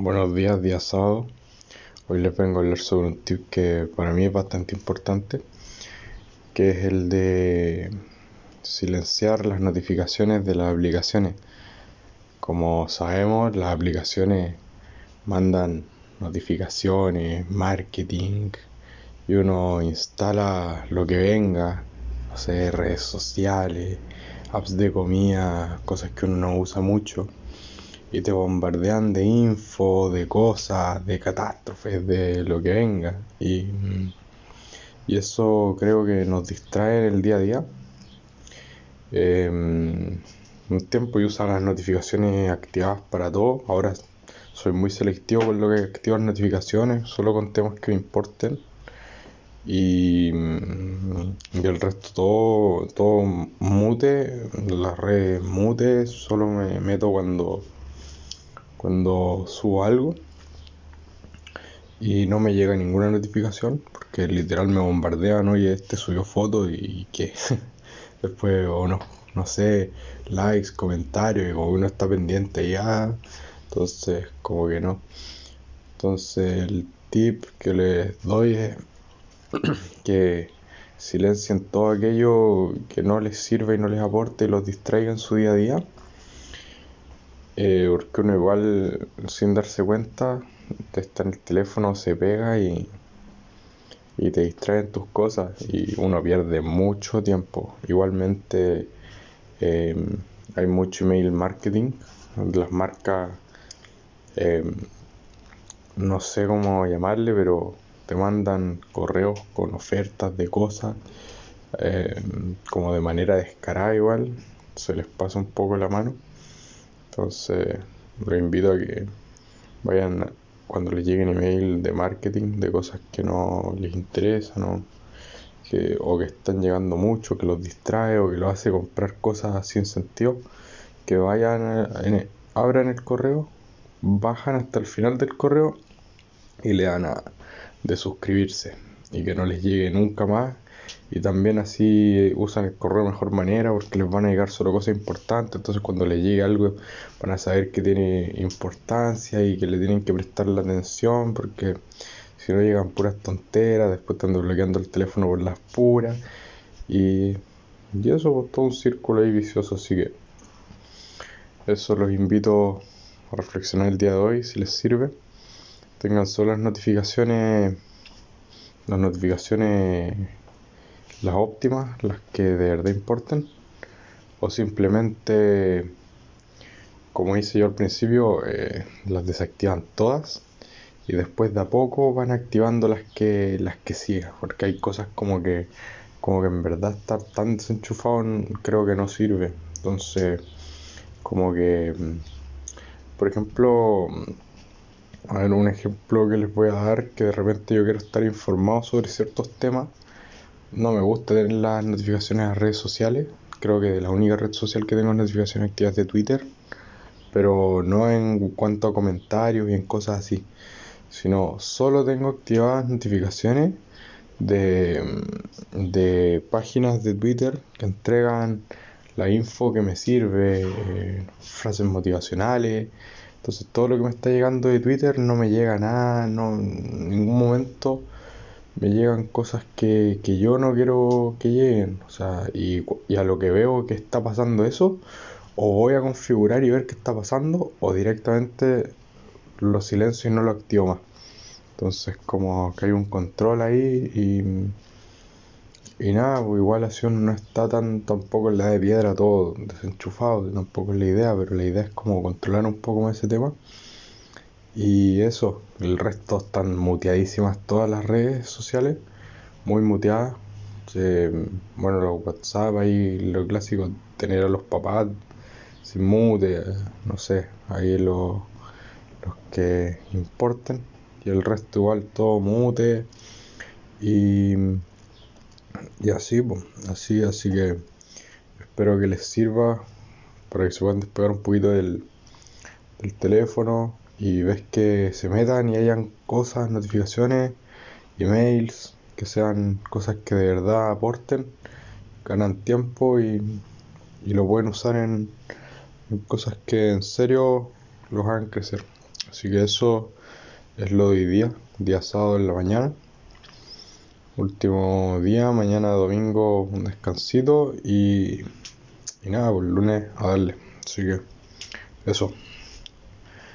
Buenos días, día sábado. Hoy les vengo a hablar sobre un tip que para mí es bastante importante, que es el de silenciar las notificaciones de las aplicaciones. Como sabemos, las aplicaciones mandan notificaciones, marketing, y uno instala lo que venga, no sé, redes sociales, apps de comida, cosas que uno no usa mucho y te bombardean de info, de cosas, de catástrofes, de lo que venga. Y, y eso creo que nos distrae en el día a día. Em, un tiempo yo usaba las notificaciones activadas para todo. Ahora soy muy selectivo con lo que activo las notificaciones, solo con temas que me importen. Y, y el resto todo, todo mute, las redes mute, solo me meto cuando cuando subo algo y no me llega ninguna notificación porque literal me bombardean, oye, este subió foto y que después o no, no sé, likes, comentarios y como uno está pendiente ya, entonces como que no. Entonces el tip que les doy es que silencien todo aquello que no les sirve y no les aporte y los distraiga en su día a día eh, porque uno igual sin darse cuenta te está en el teléfono, se pega y, y te distrae en tus cosas y uno pierde mucho tiempo. Igualmente em, hay mucho email marketing, las marcas, em, no sé cómo llamarle, pero te mandan correos con ofertas de cosas, em, como de manera descarada igual, se les pasa un poco la mano. Entonces, los invito a que vayan cuando les lleguen email de marketing de cosas que no les interesan o que, o que están llegando mucho, que los distrae o que los hace comprar cosas sin sentido, que vayan, en, abran el correo, bajan hasta el final del correo y le dan a de suscribirse. Y que no les llegue nunca más y también así usan el correo de mejor manera porque les van a llegar solo cosas importantes. Entonces cuando les llegue algo van a saber que tiene importancia y que le tienen que prestar la atención porque si no llegan puras tonteras, después están desbloqueando el teléfono por las puras. Y, y eso pues todo un círculo ahí vicioso. Así que eso los invito a reflexionar el día de hoy si les sirve. Tengan solo las notificaciones, las notificaciones las óptimas, las que de verdad importan, o simplemente, como hice yo al principio, eh, las desactivan todas y después de a poco van activando las que las que sigan, porque hay cosas como que como que en verdad estar tan desenchufado creo que no sirve. Entonces, como que por ejemplo, a ver, un ejemplo que les voy a dar que de repente yo quiero estar informado sobre ciertos temas no me gusta tener las notificaciones a redes sociales. Creo que la única red social que tengo notificaciones activas de Twitter. Pero no en cuanto a comentarios y en cosas así. Sino solo tengo activadas notificaciones de, de páginas de Twitter que entregan la info que me sirve, eh, frases motivacionales. Entonces todo lo que me está llegando de Twitter no me llega nada, no, en ningún momento me llegan cosas que, yo no quiero que lleguen. O sea, y, y, a lo que veo que está pasando eso, o voy a configurar y ver qué está pasando, o directamente lo silencio y no lo activo más. Entonces, como que hay un control ahí y, y nada, pues igual así uno no está tan tampoco en la de piedra todo desenchufado, tampoco es la idea, pero la idea es como controlar un poco más ese tema. Y eso, el resto están muteadísimas todas las redes sociales, muy muteadas. bueno, los WhatsApp ahí, lo clásico, tener a los papás sin mute, no sé, ahí los, los que importen. Y el resto igual todo mute. Y, y así, pues, así, así que espero que les sirva para que se puedan despegar un poquito del, del teléfono y ves que se metan y hayan cosas, notificaciones, emails, que sean cosas que de verdad aporten, ganan tiempo y, y lo pueden usar en, en cosas que en serio los hagan crecer. Así que eso es lo de hoy día, día sábado en la mañana. Último día, mañana domingo un descansito y, y nada, pues lunes a darle. Así que eso.